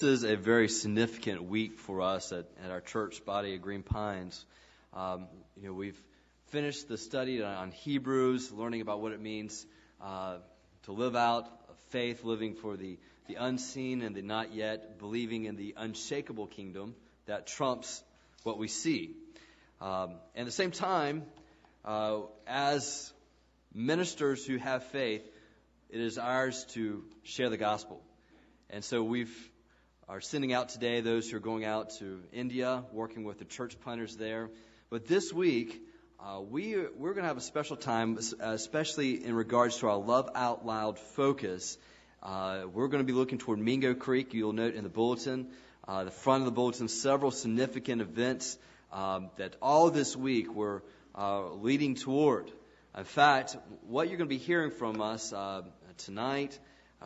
This is a very significant week for us at, at our church body of Green Pines. Um, you know, we've finished the study on Hebrews, learning about what it means uh, to live out faith, living for the, the unseen and the not yet, believing in the unshakable kingdom that trumps what we see. Um, and at the same time, uh, as ministers who have faith, it is ours to share the gospel. And so we've are sending out today those who are going out to India, working with the church planters there. But this week, uh, we, we're going to have a special time, especially in regards to our Love Out Loud focus. Uh, we're going to be looking toward Mingo Creek. You'll note in the bulletin, uh, the front of the bulletin, several significant events um, that all this week we're uh, leading toward. In fact, what you're going to be hearing from us uh, tonight,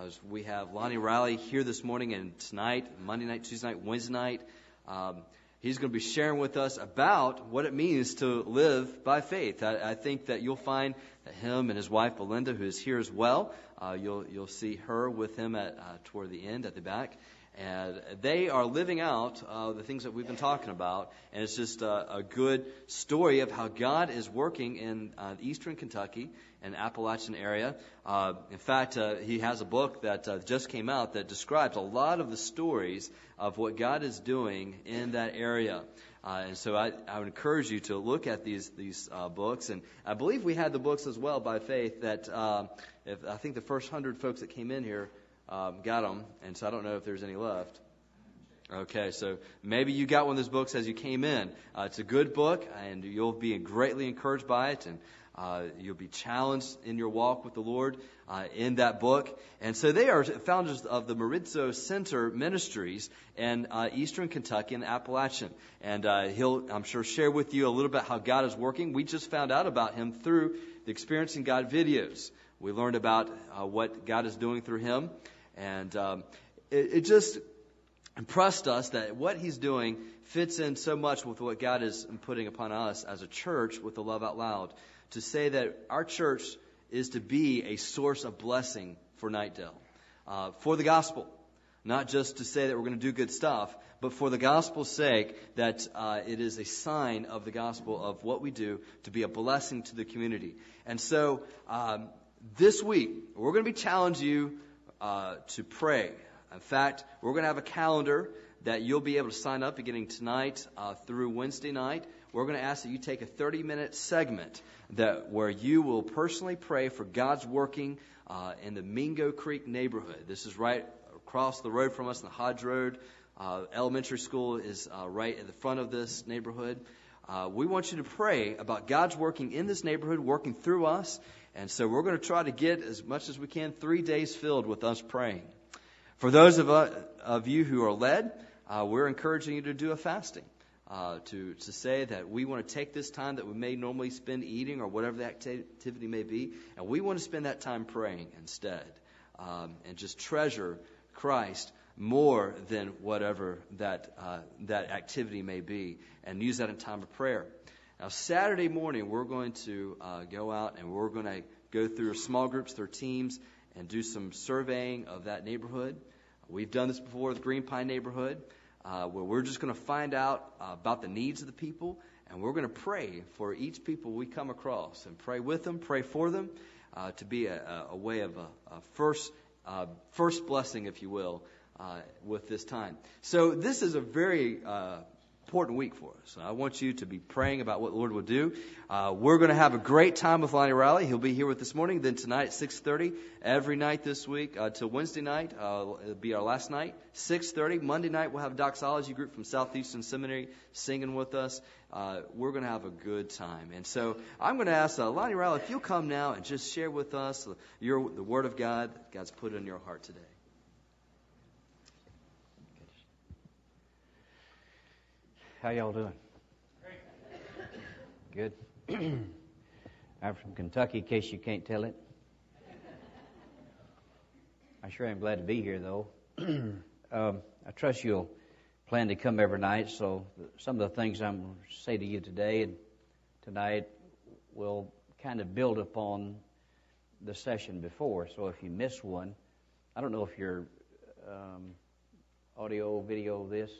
as we have Lonnie Riley here this morning and tonight, Monday night, Tuesday night, Wednesday night. Um, he's going to be sharing with us about what it means to live by faith. I, I think that you'll find that him and his wife Belinda, who is here as well, uh, you'll you'll see her with him at uh, toward the end at the back. And they are living out uh, the things that we've been talking about. And it's just a, a good story of how God is working in uh, eastern Kentucky and Appalachian area. Uh, in fact, uh, he has a book that uh, just came out that describes a lot of the stories of what God is doing in that area. Uh, and so I, I would encourage you to look at these these uh, books. And I believe we had the books as well by faith. That uh, if, I think the first hundred folks that came in here um, got them, and so I don't know if there's any left. Okay, so maybe you got one of those books as you came in. Uh, it's a good book, and you'll be greatly encouraged by it, and uh, you'll be challenged in your walk with the Lord uh, in that book. And so they are founders of the Meridzo Center Ministries in uh, Eastern Kentucky and Appalachian. And uh, he'll, I'm sure, share with you a little bit how God is working. We just found out about him through the Experiencing God videos. We learned about uh, what God is doing through him. And um, it, it just impressed us that what he's doing fits in so much with what God is putting upon us as a church with the Love Out Loud to say that our church is to be a source of blessing for Knightdale, uh, for the gospel. Not just to say that we're going to do good stuff, but for the gospel's sake, that uh, it is a sign of the gospel of what we do to be a blessing to the community. And so, um, this week, we're going to be challenging you uh, to pray. In fact, we're going to have a calendar that you'll be able to sign up beginning tonight uh, through Wednesday night. We're going to ask that you take a 30 minute segment that where you will personally pray for God's working uh, in the Mingo Creek neighborhood. This is right across the road from us, the Hodge Road. Uh, elementary school is uh, right at the front of this neighborhood. Uh, we want you to pray about God's working in this neighborhood, working through us, and so we're going to try to get as much as we can three days filled with us praying. For those of, uh, of you who are led, uh, we're encouraging you to do a fasting. Uh, to, to say that we want to take this time that we may normally spend eating or whatever the activity may be, and we want to spend that time praying instead um, and just treasure Christ more than whatever that, uh, that activity may be and use that in time of prayer. Now, Saturday morning, we're going to uh, go out and we're going to go through small groups, their teams, and do some surveying of that neighborhood. We've done this before with Green Pine neighborhood, uh, where we're just going to find out uh, about the needs of the people, and we're going to pray for each people we come across, and pray with them, pray for them, uh, to be a, a way of a, a first uh, first blessing, if you will, uh, with this time. So this is a very uh, important week for us. I want you to be praying about what the Lord will do. Uh, we're going to have a great time with Lonnie Riley. He'll be here with this morning. Then tonight at 6:30, every night this week uh, till Wednesday night, uh, it'll be our last night. 6:30 Monday night, we'll have a doxology group from Southeastern Seminary singing with us. Uh, we're going to have a good time. And so I'm going to ask uh, Lonnie Riley if you'll come now and just share with us your the Word of God that God's put in your heart today. How y'all doing? Good. I'm from Kentucky, in case you can't tell it. I sure am glad to be here, though. um, I trust you'll plan to come every night. So some of the things I'm going to say to you today and tonight will kind of build upon the session before. So if you miss one, I don't know if you're um, audio, video, this.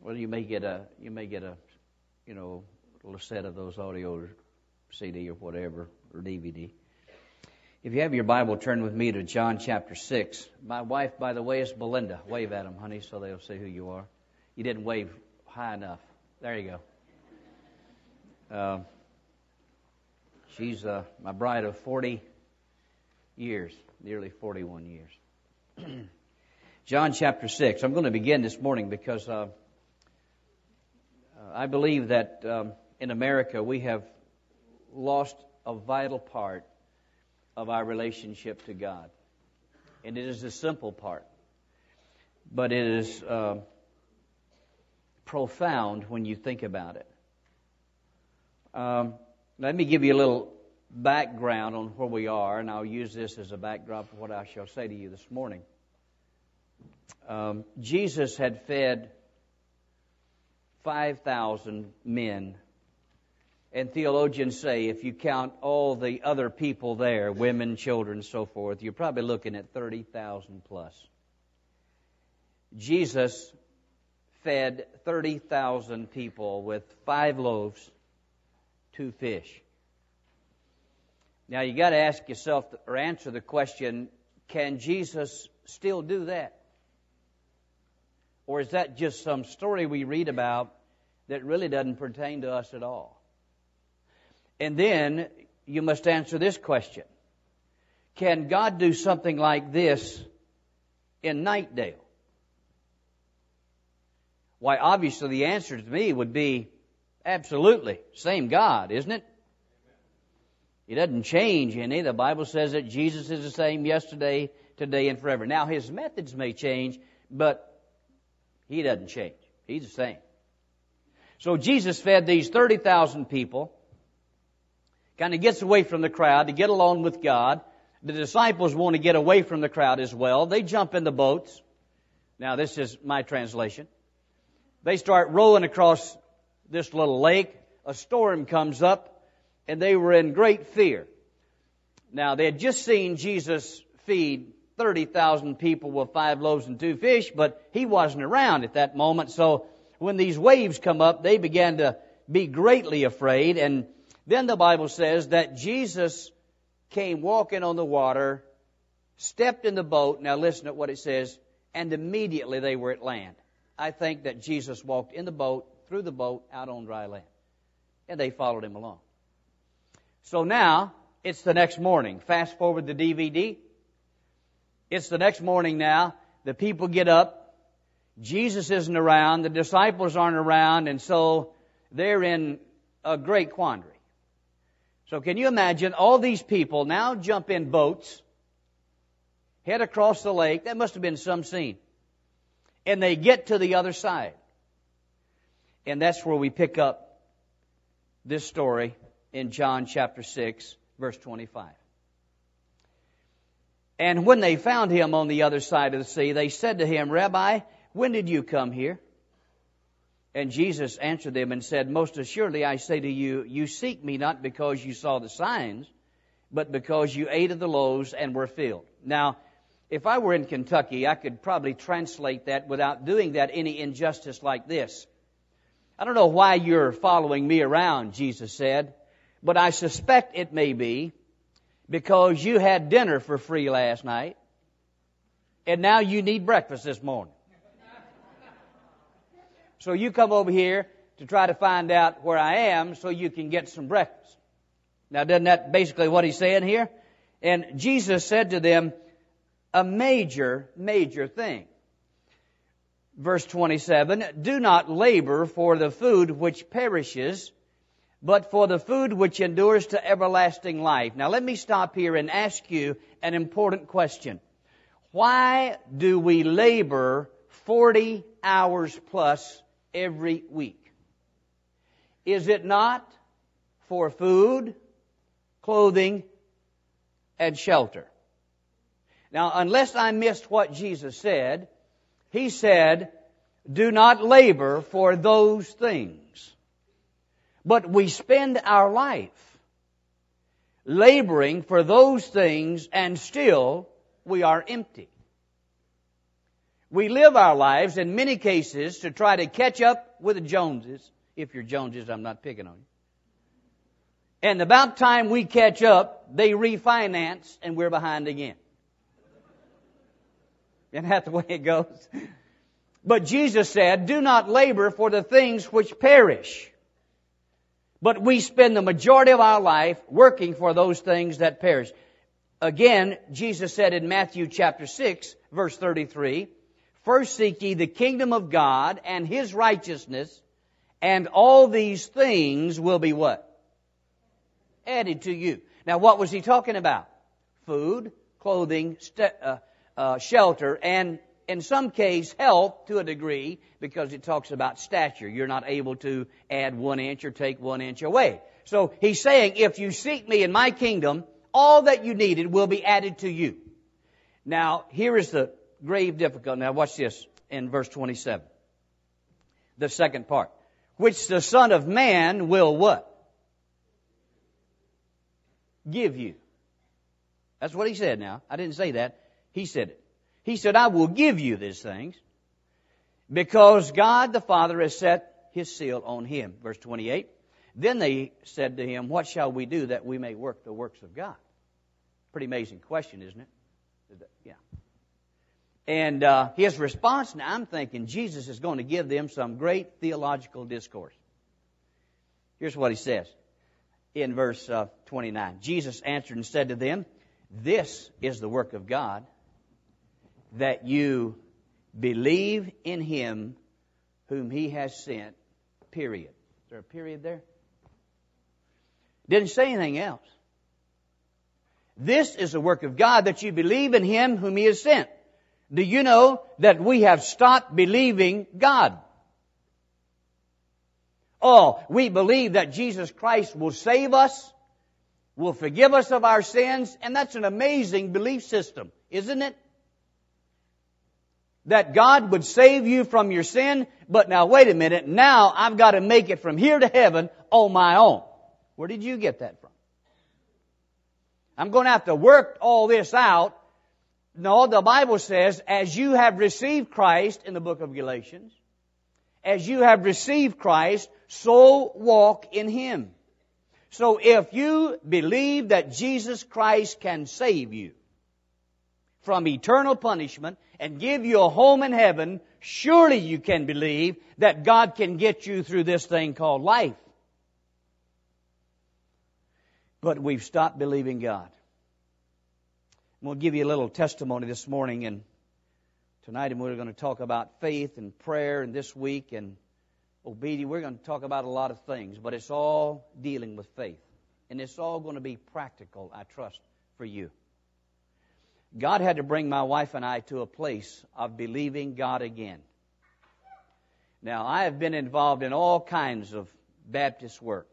Well, you may get a you may get a you know little set of those audio CD or whatever or DVD. If you have your Bible, turn with me to John chapter 6. My wife, by the way, is Belinda. Wave at them, honey, so they'll see who you are. You didn't wave high enough. There you go. Uh, she's uh, my bride of 40 years, nearly 41 years. John chapter 6. I'm going to begin this morning because uh I believe that um, in America we have lost a vital part of our relationship to God. And it is a simple part, but it is uh, profound when you think about it. Um, let me give you a little background on where we are, and I'll use this as a backdrop of what I shall say to you this morning. Um, Jesus had fed 5,000 men and theologians say if you count all the other people there, women, children, so forth, you're probably looking at 30,000 plus. Jesus fed 30,000 people with five loaves, two fish. Now you got to ask yourself or answer the question, can Jesus still do that? Or is that just some story we read about that really doesn't pertain to us at all? And then you must answer this question Can God do something like this in Knightdale? Why, obviously, the answer to me would be absolutely. Same God, isn't it? He doesn't change any. The Bible says that Jesus is the same yesterday, today, and forever. Now, his methods may change, but he doesn't change. He's the same. So Jesus fed these 30,000 people kind of gets away from the crowd to get along with God. The disciples want to get away from the crowd as well. They jump in the boats. Now, this is my translation. They start rowing across this little lake. A storm comes up, and they were in great fear. Now, they had just seen Jesus feed 30,000 people with five loaves and two fish, but he wasn't around at that moment. So when these waves come up, they began to be greatly afraid and then the Bible says that Jesus came walking on the water, stepped in the boat. Now listen to what it says, and immediately they were at land. I think that Jesus walked in the boat, through the boat, out on dry land. And they followed him along. So now, it's the next morning. Fast forward the DVD. It's the next morning now. The people get up. Jesus isn't around. The disciples aren't around. And so they're in a great quandary. So can you imagine all these people now jump in boats, head across the lake? That must have been some scene. And they get to the other side. And that's where we pick up this story in John chapter 6, verse 25. And when they found him on the other side of the sea, they said to him, Rabbi, when did you come here? And Jesus answered them and said, Most assuredly I say to you, you seek me not because you saw the signs, but because you ate of the loaves and were filled. Now, if I were in Kentucky, I could probably translate that without doing that any injustice like this. I don't know why you're following me around, Jesus said, but I suspect it may be because you had dinner for free last night, and now you need breakfast this morning. So you come over here to try to find out where I am so you can get some breakfast. Now, doesn't that basically what he's saying here? And Jesus said to them, a major, major thing. Verse 27, do not labor for the food which perishes, but for the food which endures to everlasting life. Now let me stop here and ask you an important question. Why do we labor 40 hours plus every week. Is it not for food, clothing, and shelter? Now, unless I missed what Jesus said, He said, do not labor for those things. But we spend our life laboring for those things and still we are empty. We live our lives in many cases to try to catch up with the Joneses. If you're Joneses, I'm not picking on you. And about time we catch up, they refinance and we're behind again. Isn't that the way it goes? But Jesus said, do not labor for the things which perish. But we spend the majority of our life working for those things that perish. Again, Jesus said in Matthew chapter 6, verse 33, First seek ye the kingdom of God and His righteousness, and all these things will be what? Added to you. Now what was He talking about? Food, clothing, st- uh, uh, shelter, and in some case health to a degree because it talks about stature. You're not able to add one inch or take one inch away. So he's saying, if you seek me in my kingdom, all that you needed will be added to you. Now, here is the grave difficulty. Now watch this in verse 27. The second part. Which the Son of Man will what? Give you. That's what he said now. I didn't say that. He said it. He said, I will give you these things because God the Father has set his seal on him. Verse 28. Then they said to him, What shall we do that we may work the works of God? Pretty amazing question, isn't it? Yeah. And uh, his response, now I'm thinking Jesus is going to give them some great theological discourse. Here's what he says in verse uh, 29. Jesus answered and said to them, This is the work of God that you believe in him whom he has sent, period. Is there a period there? Didn't say anything else. This is the work of God that you believe in him whom he has sent. Do you know that we have stopped believing God? Oh, we believe that Jesus Christ will save us, will forgive us of our sins, and that's an amazing belief system, isn't it? That God would save you from your sin, but now wait a minute, now I've got to make it from here to heaven on my own. Where did you get that from? I'm going to have to work all this out. No, the Bible says, as you have received Christ in the book of Galatians, as you have received Christ, so walk in Him. So if you believe that Jesus Christ can save you from eternal punishment and give you a home in heaven, surely you can believe that God can get you through this thing called life. But we've stopped believing God. We'll give you a little testimony this morning and tonight and we're going to talk about faith and prayer and this week and obedience. We're going to talk about a lot of things, but it's all dealing with faith. And it's all going to be practical, I trust, for you. God had to bring my wife and I to a place of believing God again. Now, I have been involved in all kinds of Baptist work.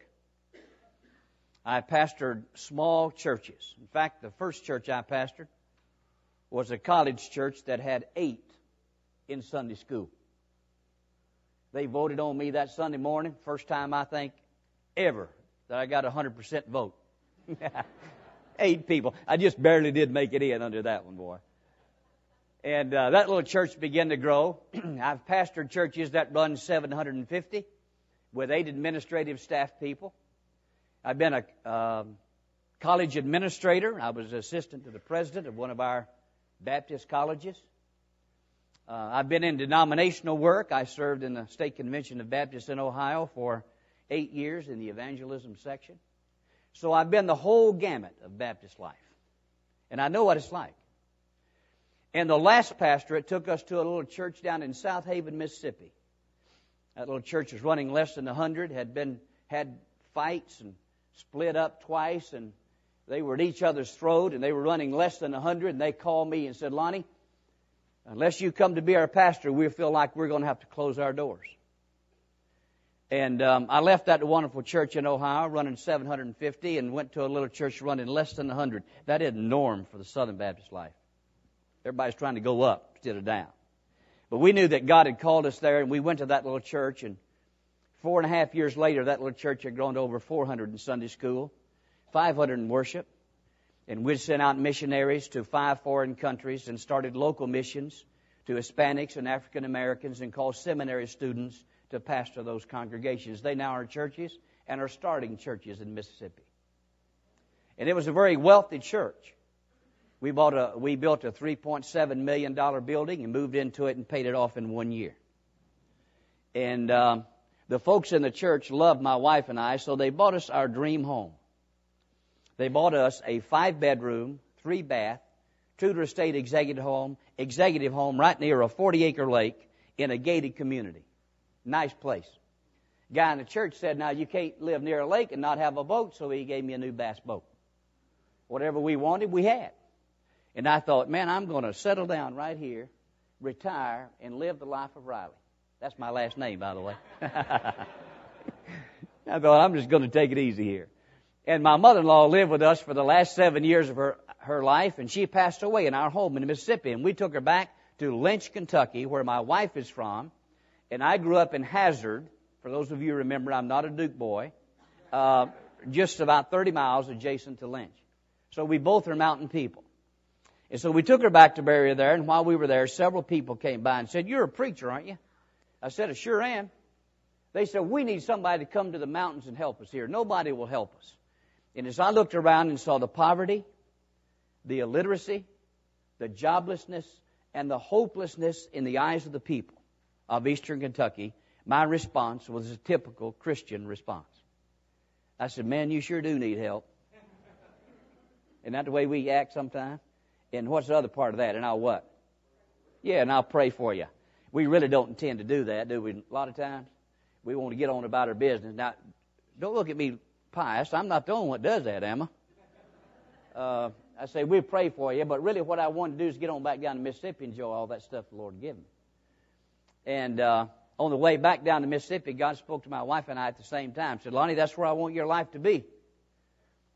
I pastored small churches. In fact, the first church I pastored was a college church that had eight in Sunday school. They voted on me that Sunday morning, first time I think ever that I got a 100% vote. eight people. I just barely did make it in under that one, boy. And uh, that little church began to grow. I've pastored churches that run 750 with eight administrative staff people. I've been a um, college administrator. I was assistant to the president of one of our Baptist colleges. Uh, I've been in denominational work. I served in the State Convention of Baptists in Ohio for eight years in the evangelism section. So I've been the whole gamut of Baptist life. And I know what it's like. And the last pastorate took us to a little church down in Southaven, Mississippi. That little church was running less than a hundred, had been had fights and split up twice, and they were at each other's throat, and they were running less than a hundred. And they called me and said, "Lonnie, unless you come to be our pastor, we feel like we're going to have to close our doors." And um, I left that wonderful church in Ohio, running 750, and went to a little church running less than 100. That isn't norm for the Southern Baptist life. Everybody's trying to go up instead of down. But we knew that God had called us there, and we went to that little church. And four and a half years later, that little church had grown to over 400 in Sunday school, 500 in worship. And we'd sent out missionaries to five foreign countries and started local missions to Hispanics and African Americans and called seminary students to pastor those congregations. They now are churches and are starting churches in Mississippi. And it was a very wealthy church. We bought a, we built a $3.7 million building and moved into it and paid it off in one year. And, um, the folks in the church loved my wife and I, so they bought us our dream home. They bought us a five bedroom, three bath, Tudor Estate executive home, executive home right near a 40 acre lake in a gated community. Nice place. Guy in the church said, now you can't live near a lake and not have a boat, so he gave me a new bass boat. Whatever we wanted, we had. And I thought, man, I'm going to settle down right here, retire, and live the life of Riley. That's my last name, by the way. I thought, I'm just going to take it easy here. And my mother-in-law lived with us for the last seven years of her, her life, and she passed away in our home in Mississippi. And we took her back to Lynch, Kentucky, where my wife is from. And I grew up in Hazard. For those of you who remember, I'm not a Duke boy. Uh, just about 30 miles adjacent to Lynch. So we both are mountain people. And so we took her back to bury her there, and while we were there, several people came by and said, You're a preacher, aren't you? I said, I sure am. They said, We need somebody to come to the mountains and help us here. Nobody will help us. And as I looked around and saw the poverty, the illiteracy, the joblessness, and the hopelessness in the eyes of the people of eastern Kentucky, my response was a typical Christian response. I said, Man, you sure do need help. Isn't that the way we act sometimes? And what's the other part of that? And I'll what? Yeah, and I'll pray for you. We really don't intend to do that, do we? A lot of times. We want to get on about our business. Now, don't look at me pious. I'm not the only one that does that, am I? Uh, I say, we pray for you, but really what I want to do is get on back down to Mississippi and enjoy all that stuff the Lord gave me. And uh, on the way back down to Mississippi, God spoke to my wife and I at the same time. Said, Lonnie, that's where I want your life to be.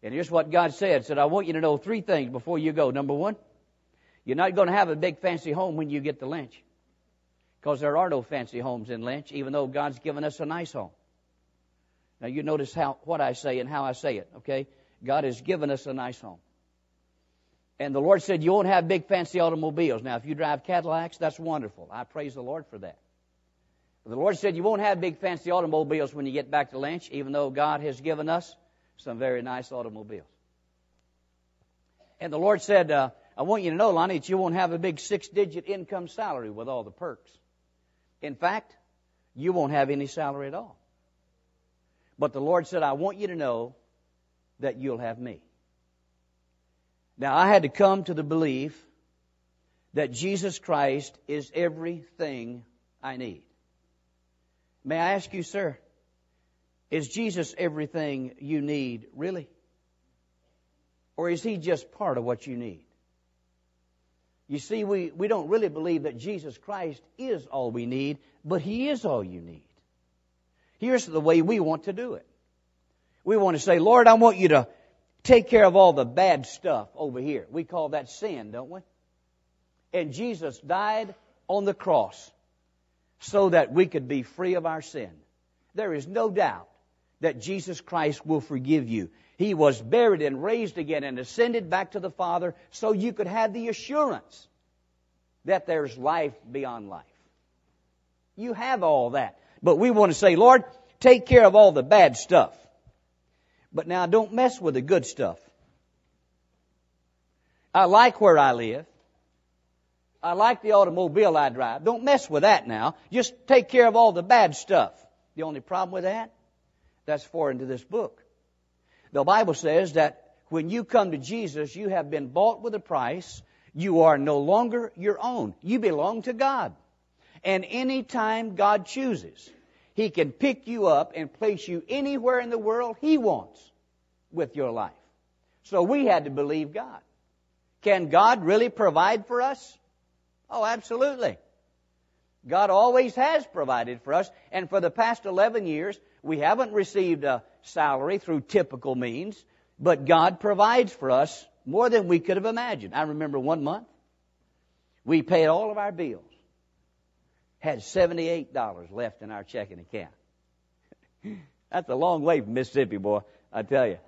And here's what God said. Said, I want you to know three things before you go. Number one, you're not going to have a big fancy home when you get to Lynch. Because there are no fancy homes in Lynch, even though God's given us a nice home. Now you notice how, what I say and how I say it, okay? God has given us a nice home. And the Lord said, you won't have big fancy automobiles. Now, if you drive Cadillacs, that's wonderful. I praise the Lord for that. But the Lord said, you won't have big fancy automobiles when you get back to Lynch, even though God has given us some very nice automobiles. And the Lord said, uh, I want you to know, Lonnie, that you won't have a big six digit income salary with all the perks. In fact, you won't have any salary at all. But the Lord said, I want you to know that you'll have me. Now, I had to come to the belief that Jesus Christ is everything I need. May I ask you, sir, is Jesus everything you need, really? Or is he just part of what you need? You see, we, we don't really believe that Jesus Christ is all we need, but He is all you need. Here's the way we want to do it. We want to say, Lord, I want you to take care of all the bad stuff over here. We call that sin, don't we? And Jesus died on the cross so that we could be free of our sin. There is no doubt that Jesus Christ will forgive you. He was buried and raised again and ascended back to the Father so you could have the assurance that there's life beyond life. You have all that. But we want to say, Lord, take care of all the bad stuff. But now don't mess with the good stuff. I like where I live. I like the automobile I drive. Don't mess with that now. Just take care of all the bad stuff. The only problem with that? That's foreign to this book. The Bible says that when you come to Jesus, you have been bought with a price. You are no longer your own. You belong to God. And any time God chooses, He can pick you up and place you anywhere in the world He wants with your life. So we had to believe God. Can God really provide for us? Oh, absolutely. God always has provided for us, and for the past 11 years, we haven't received a salary through typical means, but God provides for us more than we could have imagined. I remember one month, we paid all of our bills, had $78 left in our checking account. That's a long way from Mississippi, boy, I tell you.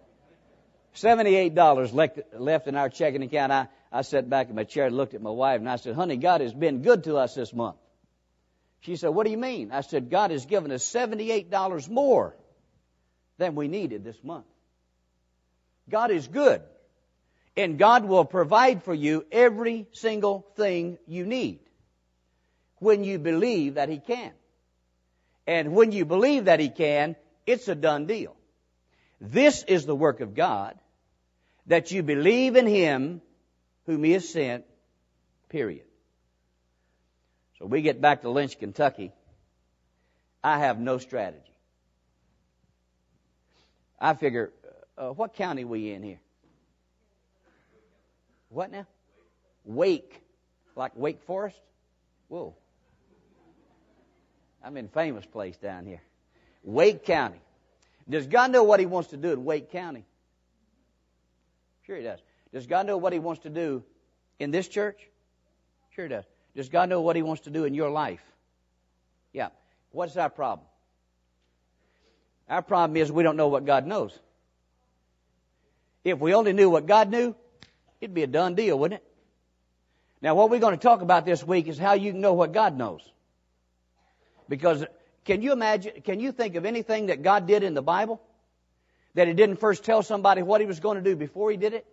$78 left in our checking account. I, I sat back in my chair and looked at my wife and I said, honey, God has been good to us this month. She said, what do you mean? I said, God has given us $78 more than we needed this month. God is good. And God will provide for you every single thing you need when you believe that He can. And when you believe that He can, it's a done deal. This is the work of God, that you believe in Him whom He has sent, period. So we get back to Lynch, Kentucky. I have no strategy. I figure, uh, what county we in here? What now? Wake. Like Wake Forest? Whoa. I'm in famous place down here. Wake County. Does God know what He wants to do in Wake County? Sure He does. Does God know what He wants to do in this church? Sure He does. Does God know what He wants to do in your life? Yeah. What's our problem? Our problem is we don't know what God knows. If we only knew what God knew, it'd be a done deal, wouldn't it? Now, what we're going to talk about this week is how you can know what God knows. Because can you imagine, can you think of anything that God did in the Bible that He didn't first tell somebody what He was going to do before He did it?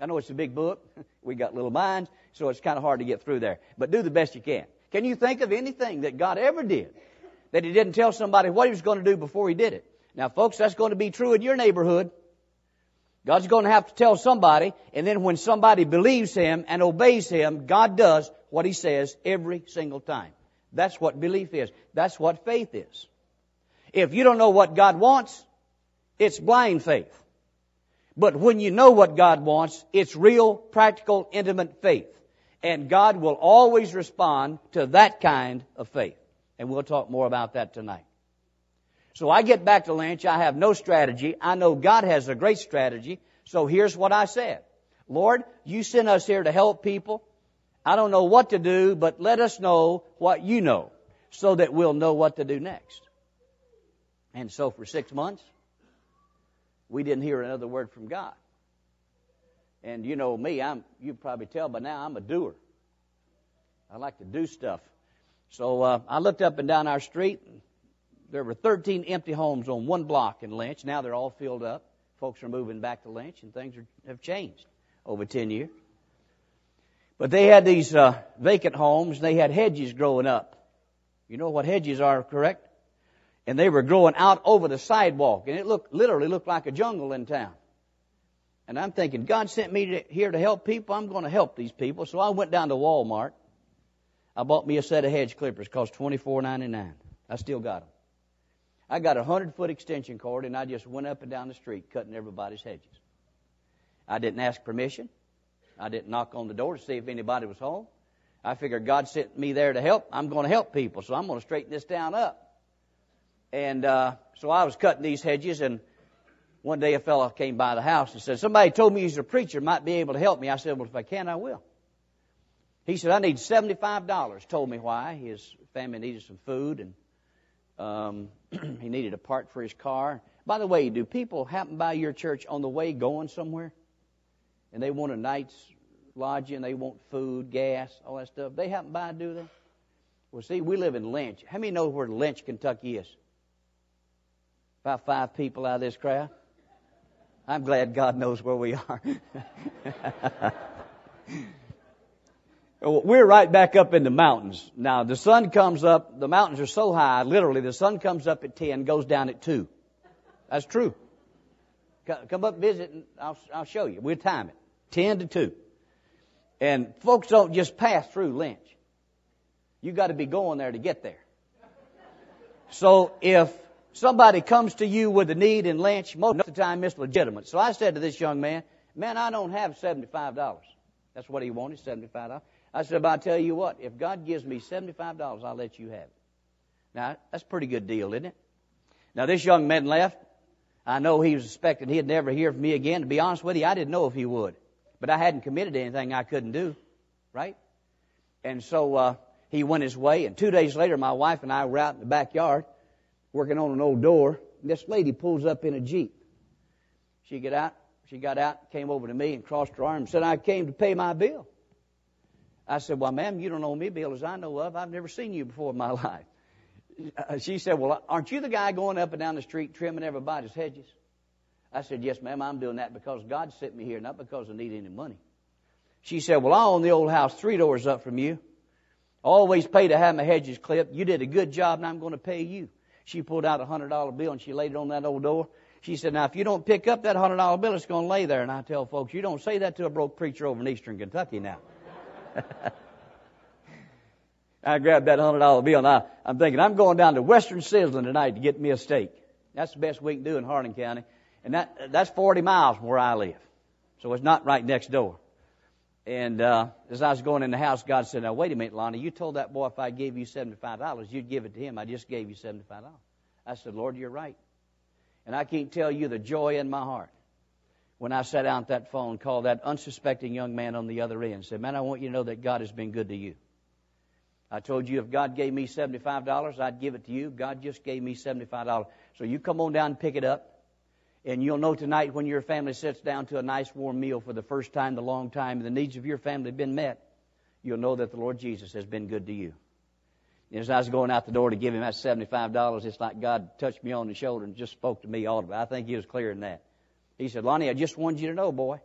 I know it's a big book. We got little minds, so it's kind of hard to get through there. But do the best you can. Can you think of anything that God ever did that He didn't tell somebody what He was going to do before He did it? Now, folks, that's going to be true in your neighborhood. God's going to have to tell somebody, and then when somebody believes Him and obeys Him, God does what He says every single time. That's what belief is. That's what faith is. If you don't know what God wants, it's blind faith. But when you know what God wants, it's real, practical, intimate faith. And God will always respond to that kind of faith. And we'll talk more about that tonight. So I get back to Lynch. I have no strategy. I know God has a great strategy. So here's what I said. Lord, you sent us here to help people. I don't know what to do, but let us know what you know so that we'll know what to do next. And so for six months, we didn't hear another word from God. And you know me, I'm, you probably tell by now, I'm a doer. I like to do stuff. So uh, I looked up and down our street. There were 13 empty homes on one block in Lynch. Now they're all filled up. Folks are moving back to Lynch, and things are, have changed over 10 years. But they had these uh, vacant homes, they had hedges growing up. You know what hedges are, correct? And they were growing out over the sidewalk, and it looked literally looked like a jungle in town. And I'm thinking, God sent me to, here to help people. I'm going to help these people. So I went down to Walmart. I bought me a set of hedge clippers. Cost twenty four ninety nine. I still got them. I got a hundred foot extension cord, and I just went up and down the street cutting everybody's hedges. I didn't ask permission. I didn't knock on the door to see if anybody was home. I figured God sent me there to help. I'm going to help people, so I'm going to straighten this down up. And uh, so I was cutting these hedges, and one day a fellow came by the house and said, "Somebody told me he's a preacher, might be able to help me." I said, "Well, if I can, I will." He said, "I need seventy-five dollars." Told me why. His family needed some food, and um, he needed a part for his car. By the way, do people happen by your church on the way going somewhere? And they want a night's lodging, they want food, gas, all that stuff. They happen by, do they? Well, see, we live in Lynch. How many know where Lynch, Kentucky is? About five people out of this crowd. I'm glad God knows where we are. We're right back up in the mountains. Now, the sun comes up, the mountains are so high, literally, the sun comes up at 10, goes down at 2. That's true. Come up visit and I'll, I'll show you. We'll time it. 10 to 2. And folks don't just pass through Lynch. You got to be going there to get there. So if somebody comes to you with a need in Lynch, most of the time it's legitimate. So I said to this young man, man, I don't have $75. That's what he wanted, $75. I said, but I'll tell you what, if God gives me $75, I'll let you have it. Now, that's a pretty good deal, isn't it? Now, this young man left. I know he was expecting he'd never hear from me again. To be honest with you, I didn't know if he would. But I hadn't committed anything I couldn't do, right? And so uh, he went his way. And two days later, my wife and I were out in the backyard working on an old door. This lady pulls up in a jeep. She get out. She got out, came over to me, and crossed her arms and said, I came to pay my bill. I said, Well, ma'am, you don't owe me bill as I know of. I've never seen you before in my life. Uh, she said, Well, aren't you the guy going up and down the street trimming everybody's hedges? I said, Yes, ma'am, I'm doing that because God sent me here, not because I need any money. She said, Well, I own the old house three doors up from you. Always pay to have my hedges clipped. You did a good job, and I'm going to pay you. She pulled out a hundred dollar bill and she laid it on that old door. She said, Now, if you don't pick up that hundred dollar bill, it's going to lay there. And I tell folks, you don't say that to a broke preacher over in eastern Kentucky now. I grabbed that hundred dollar bill and I, I'm thinking, I'm going down to Western Sizzlin tonight to get me a steak. That's the best we can do in Harlan County. And that, that's 40 miles from where I live. So it's not right next door. And, uh, as I was going in the house, God said, now wait a minute, Lonnie, you told that boy if I gave you $75, you'd give it to him. I just gave you $75. I said, Lord, you're right. And I can't tell you the joy in my heart when I sat down at that phone, called that unsuspecting young man on the other end and said, Man, I want you to know that God has been good to you. I told you if God gave me $75, I'd give it to you. God just gave me $75. So you come on down and pick it up. And you'll know tonight when your family sits down to a nice warm meal for the first time in a long time and the needs of your family have been met, you'll know that the Lord Jesus has been good to you. And as I was going out the door to give him that $75, it's like God touched me on the shoulder and just spoke to me audibly. I think he was clear in that. He said, Lonnie, I just wanted you to know, boy.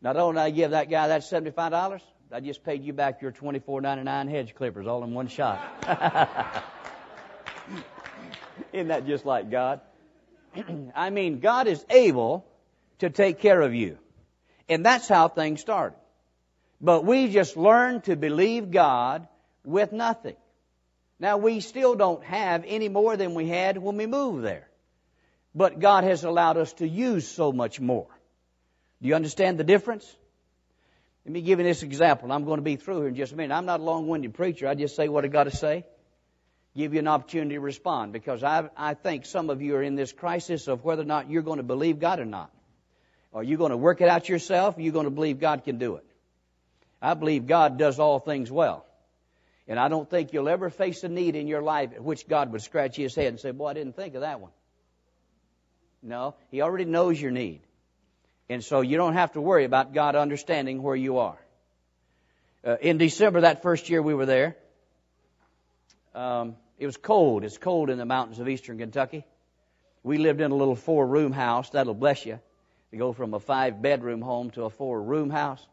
Not only did I give that guy that $75, I just paid you back your twenty four ninety nine hedge clippers all in one shot. Isn't that just like God? I mean, God is able to take care of you. And that's how things started. But we just learned to believe God with nothing. Now we still don't have any more than we had when we moved there. But God has allowed us to use so much more. Do you understand the difference? Let me give you this example. I'm going to be through here in just a minute. I'm not a long-winded preacher. I just say what I got to say. Give you an opportunity to respond because I, I think some of you are in this crisis of whether or not you're going to believe God or not. Are you going to work it out yourself? Or are you going to believe God can do it? I believe God does all things well. And I don't think you'll ever face a need in your life at which God would scratch his head and say, boy, I didn't think of that one. No, He already knows your need. And so you don't have to worry about God understanding where you are. Uh, in December, that first year we were there, um, it was cold. It's cold in the mountains of eastern Kentucky. We lived in a little four room house. That'll bless you. To go from a five bedroom home to a four room house,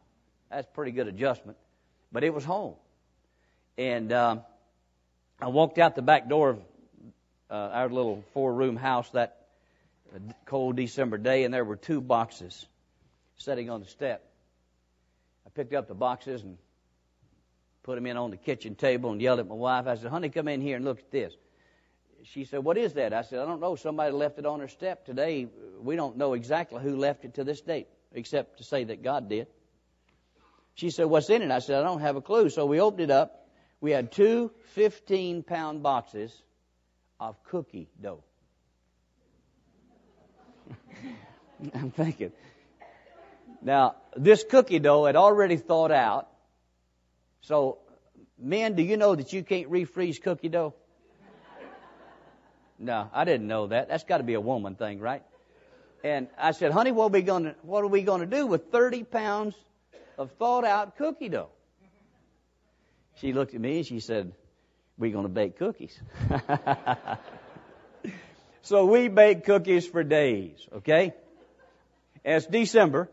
that's pretty good adjustment. But it was home. And um, I walked out the back door of uh, our little four room house that cold December day, and there were two boxes sitting on the step. I picked up the boxes and put them in on the kitchen table and yelled at my wife. I said, honey, come in here and look at this. She said, what is that? I said, I don't know. Somebody left it on her step today. We don't know exactly who left it to this date, except to say that God did. She said, what's in it? I said, I don't have a clue. So we opened it up. We had two 15 pound boxes of cookie dough. I'm thinking. Now, this cookie dough had already thawed out. So, men, do you know that you can't refreeze cookie dough? No, I didn't know that. That's got to be a woman thing, right? And I said, honey, what are we going to, what are we going to do with 30 pounds of thawed out cookie dough? She looked at me and she said, we're going to bake cookies. so we baked cookies for days, okay? It's December.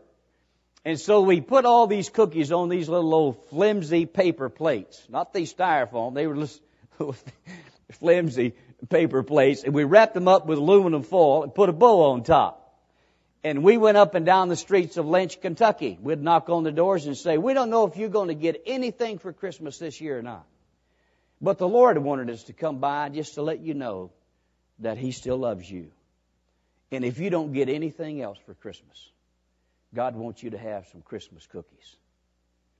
And so we put all these cookies on these little old flimsy paper plates. Not these styrofoam. They were just flimsy paper plates. And we wrapped them up with aluminum foil and put a bow on top. And we went up and down the streets of Lynch, Kentucky. We'd knock on the doors and say, we don't know if you're going to get anything for Christmas this year or not. But the Lord wanted us to come by just to let you know that He still loves you. And if you don't get anything else for Christmas, God wants you to have some Christmas cookies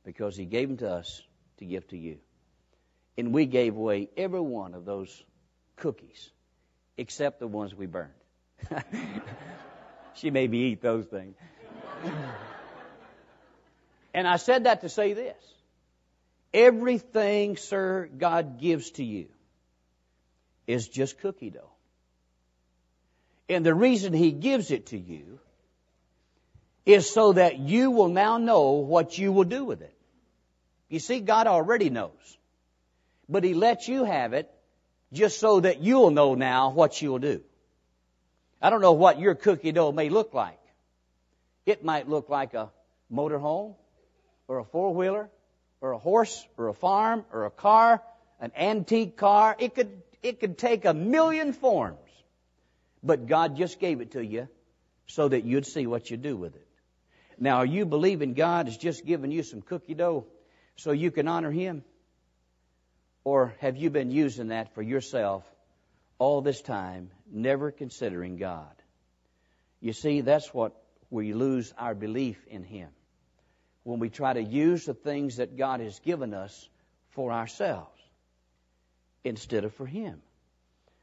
because He gave them to us to give to you. And we gave away every one of those cookies except the ones we burned. she made me eat those things. and I said that to say this. Everything, sir, God gives to you is just cookie dough. And the reason He gives it to you is so that you will now know what you will do with it. You see, God already knows. But He lets you have it just so that you'll know now what you'll do. I don't know what your cookie dough may look like. It might look like a motorhome, or a four wheeler, or a horse, or a farm, or a car, an antique car. It could, it could take a million forms. But God just gave it to you so that you'd see what you do with it. Now, are you believing God has just given you some cookie dough so you can honor Him? Or have you been using that for yourself all this time, never considering God? You see, that's what we lose our belief in Him. When we try to use the things that God has given us for ourselves instead of for Him.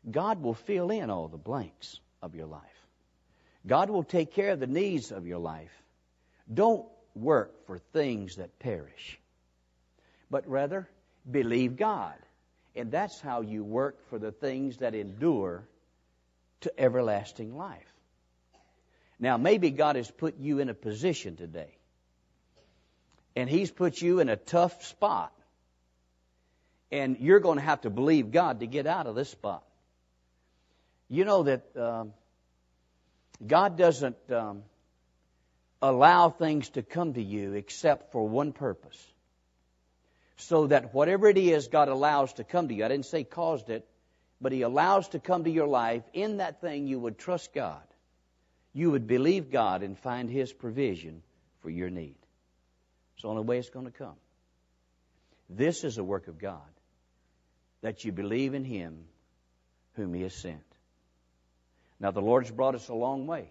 God will fill in all the blanks of your life. God will take care of the needs of your life. Don't work for things that perish, but rather believe God. And that's how you work for the things that endure to everlasting life. Now, maybe God has put you in a position today, and He's put you in a tough spot, and you're going to have to believe God to get out of this spot. You know that um, God doesn't um, allow things to come to you except for one purpose. So that whatever it is God allows to come to you, I didn't say caused it, but He allows to come to your life, in that thing you would trust God. You would believe God and find His provision for your need. It's the only way it's going to come. This is a work of God, that you believe in Him whom He has sent. Now, the Lord's brought us a long way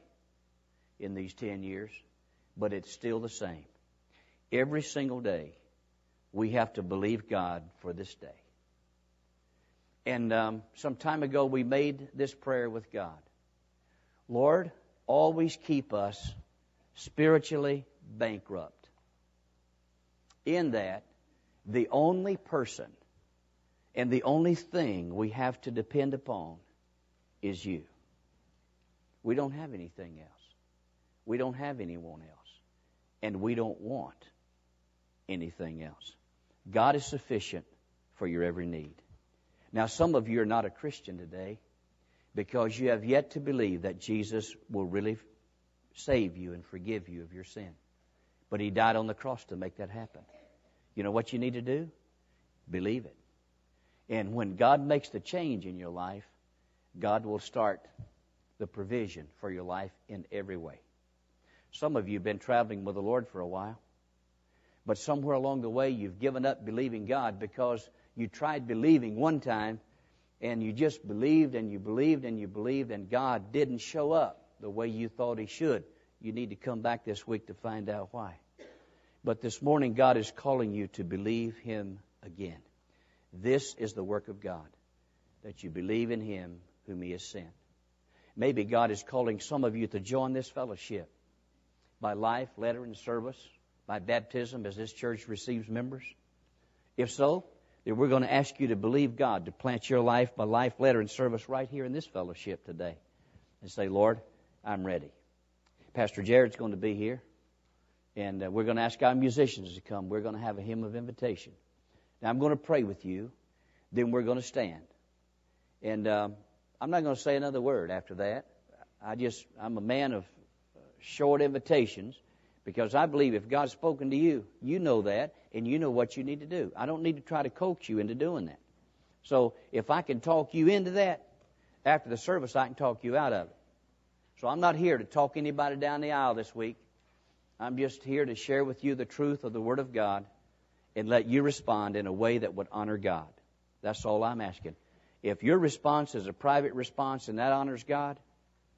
in these 10 years, but it's still the same. Every single day, we have to believe God for this day. And um, some time ago, we made this prayer with God Lord, always keep us spiritually bankrupt. In that, the only person and the only thing we have to depend upon is you. We don't have anything else. We don't have anyone else. And we don't want anything else. God is sufficient for your every need. Now, some of you are not a Christian today because you have yet to believe that Jesus will really save you and forgive you of your sin. But He died on the cross to make that happen. You know what you need to do? Believe it. And when God makes the change in your life, God will start the provision for your life in every way. Some of you have been traveling with the Lord for a while, but somewhere along the way you've given up believing God because you tried believing one time and you just believed and you believed and you believed and God didn't show up the way you thought He should. You need to come back this week to find out why. But this morning, God is calling you to believe Him again. This is the work of God, that you believe in Him whom He has sent. Maybe God is calling some of you to join this fellowship by life, letter, and service, by baptism as this church receives members. If so, then we're going to ask you to believe God to plant your life by life, letter, and service right here in this fellowship today. And say, Lord, I'm ready. Pastor Jared's going to be here. And uh, we're going to ask our musicians to come. We're going to have a hymn of invitation. Now, I'm going to pray with you. Then we're going to stand. And um, I'm not going to say another word after that. I just, I'm a man of short invitations because I believe if God's spoken to you, you know that and you know what you need to do. I don't need to try to coax you into doing that. So if I can talk you into that, after the service, I can talk you out of it. So I'm not here to talk anybody down the aisle this week. I'm just here to share with you the truth of the Word of God and let you respond in a way that would honor God. That's all I'm asking. If your response is a private response and that honors God,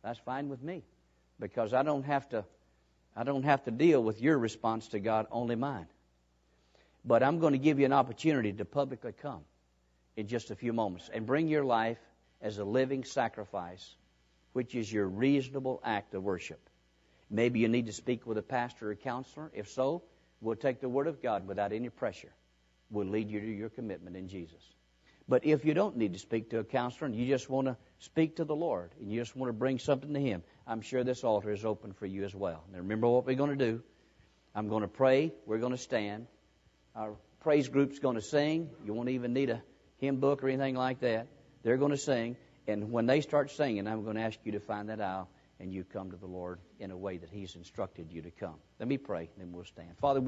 that's fine with me. Because I don't have to I don't have to deal with your response to God, only mine. But I'm going to give you an opportunity to publicly come in just a few moments and bring your life as a living sacrifice, which is your reasonable act of worship. Maybe you need to speak with a pastor or counselor. If so, we'll take the Word of God without any pressure. We'll lead you to your commitment in Jesus. But if you don't need to speak to a counselor and you just want to speak to the Lord and you just want to bring something to Him, I'm sure this altar is open for you as well. Now remember what we're going to do. I'm going to pray. We're going to stand. Our praise group's going to sing. You won't even need a hymn book or anything like that. They're going to sing. And when they start singing, I'm going to ask you to find that aisle and you come to the Lord in a way that He's instructed you to come. Let me pray, then we'll stand. Father,